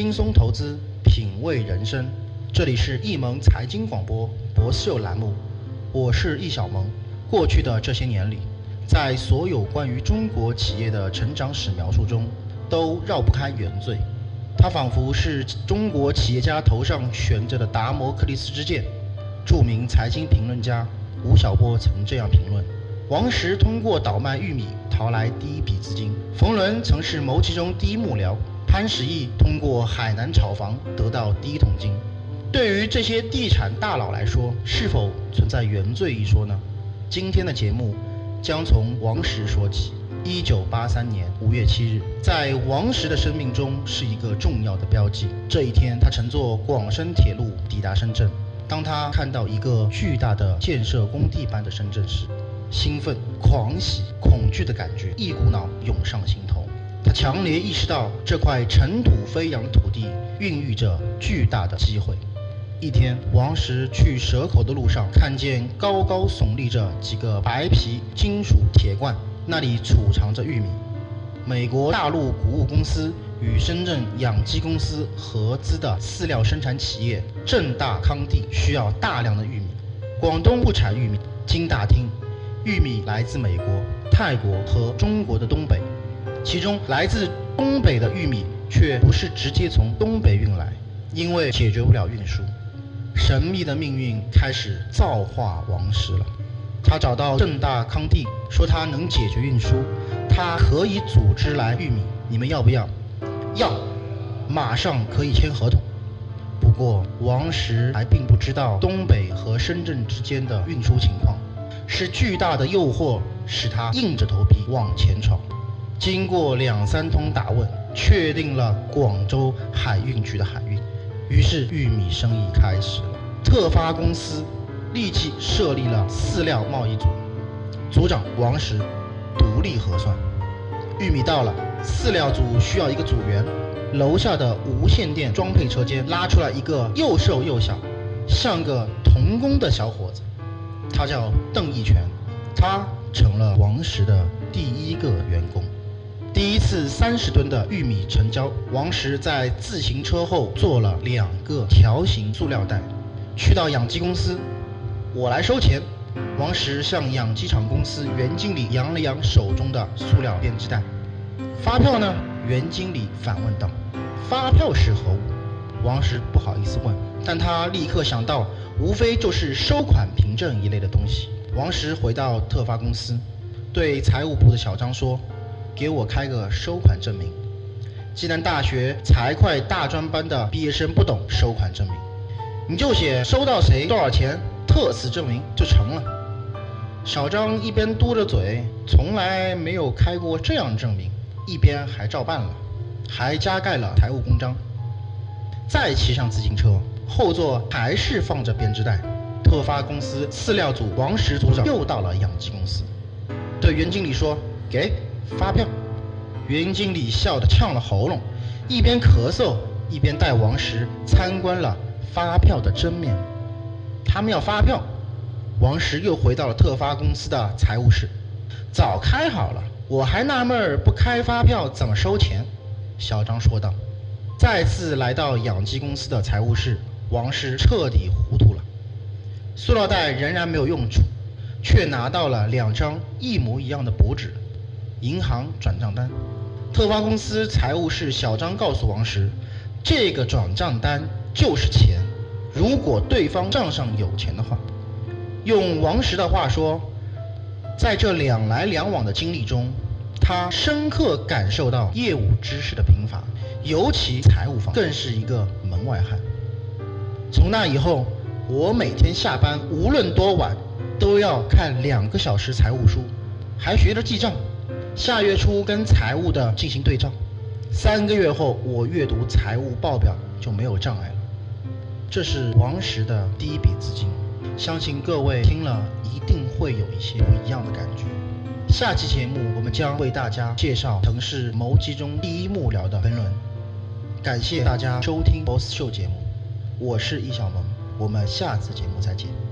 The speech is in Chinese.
轻松投资，品味人生。这里是易盟财经广播博秀栏目，我是易小萌。过去的这些年里，在所有关于中国企业的成长史描述中，都绕不开原罪。它仿佛是中国企业家头上悬着的达摩克利斯之剑。著名财经评论家吴晓波曾这样评论：王石通过倒卖玉米淘来第一笔资金，冯仑曾是谋其中第一幕僚，潘石屹通过海南炒房得到第一桶金。对于这些地产大佬来说，是否存在原罪一说呢？今天的节目将从王石说起。一九八三年五月七日，在王石的生命中是一个重要的标记。这一天，他乘坐广深铁路抵达深圳。当他看到一个巨大的建设工地般的深圳时，兴奋、狂喜、恐惧的感觉一股脑涌上心头。他强烈意识到这块尘土飞扬的土地孕育着巨大的机会。一天，王石去蛇口的路上，看见高高耸立着几个白皮金属铁罐。那里储藏着玉米。美国大陆谷物公司与深圳养鸡公司合资的饲料生产企业正大康地需要大量的玉米。广东不产玉米，经打听，玉米来自美国、泰国和中国的东北，其中来自东北的玉米却不是直接从东北运来，因为解决不了运输。神秘的命运开始造化王石了。他找到正大康地，说他能解决运输，他可以组织来玉米，你们要不要？要，马上可以签合同。不过王石还并不知道东北和深圳之间的运输情况，是巨大的诱惑使他硬着头皮往前闯。经过两三通打问，确定了广州海运局的海运，于是玉米生意开始了。特发公司。立即设立了饲料贸易组，组长王石独立核算。玉米到了，饲料组需要一个组员。楼下的无线电装配车间拉出来一个又瘦又小，像个童工的小伙子，他叫邓义全，他成了王石的第一个员工。第一次三十吨的玉米成交，王石在自行车后做了两个条形塑料袋，去到养鸡公司。我来收钱。王石向养鸡场公司原经理扬了扬手中的塑料编织袋。发票呢？原经理反问道。发票是何物？王石不好意思问，但他立刻想到，无非就是收款凭证一类的东西。王石回到特发公司，对财务部的小张说：“给我开个收款证明。”暨南大学财会大专班的毕业生不懂收款证明，你就写收到谁多少钱。特此证明就成了。小张一边嘟着嘴，从来没有开过这样证明，一边还照办了，还加盖了财务公章。再骑上自行车，后座还是放着编织袋。特发公司饲料组王石组长又到了养鸡公司，对袁经理说：“给发票。”袁经理笑得呛了喉咙，一边咳嗽一边带王石参观了发票的真面目。他们要发票，王石又回到了特发公司的财务室，早开好了，我还纳闷儿不开发票怎么收钱。小张说道。再次来到养鸡公司的财务室，王石彻底糊涂了。塑料袋仍然没有用处，却拿到了两张一模一样的薄纸，银行转账单。特发公司财务室小张告诉王石，这个转账单就是钱。如果对方账上有钱的话，用王石的话说，在这两来两往的经历中，他深刻感受到业务知识的贫乏，尤其财务方更是一个门外汉。从那以后，我每天下班无论多晚，都要看两个小时财务书，还学着记账，下月初跟财务的进行对账。三个月后，我阅读财务报表就没有障碍了。这是王石的第一笔资金，相信各位听了一定会有一些不一样的感觉。下期节目我们将为大家介绍城市谋集中第一幕僚的分论。感谢大家收听 Boss 秀节目，我是易小萌，我们下次节目再见。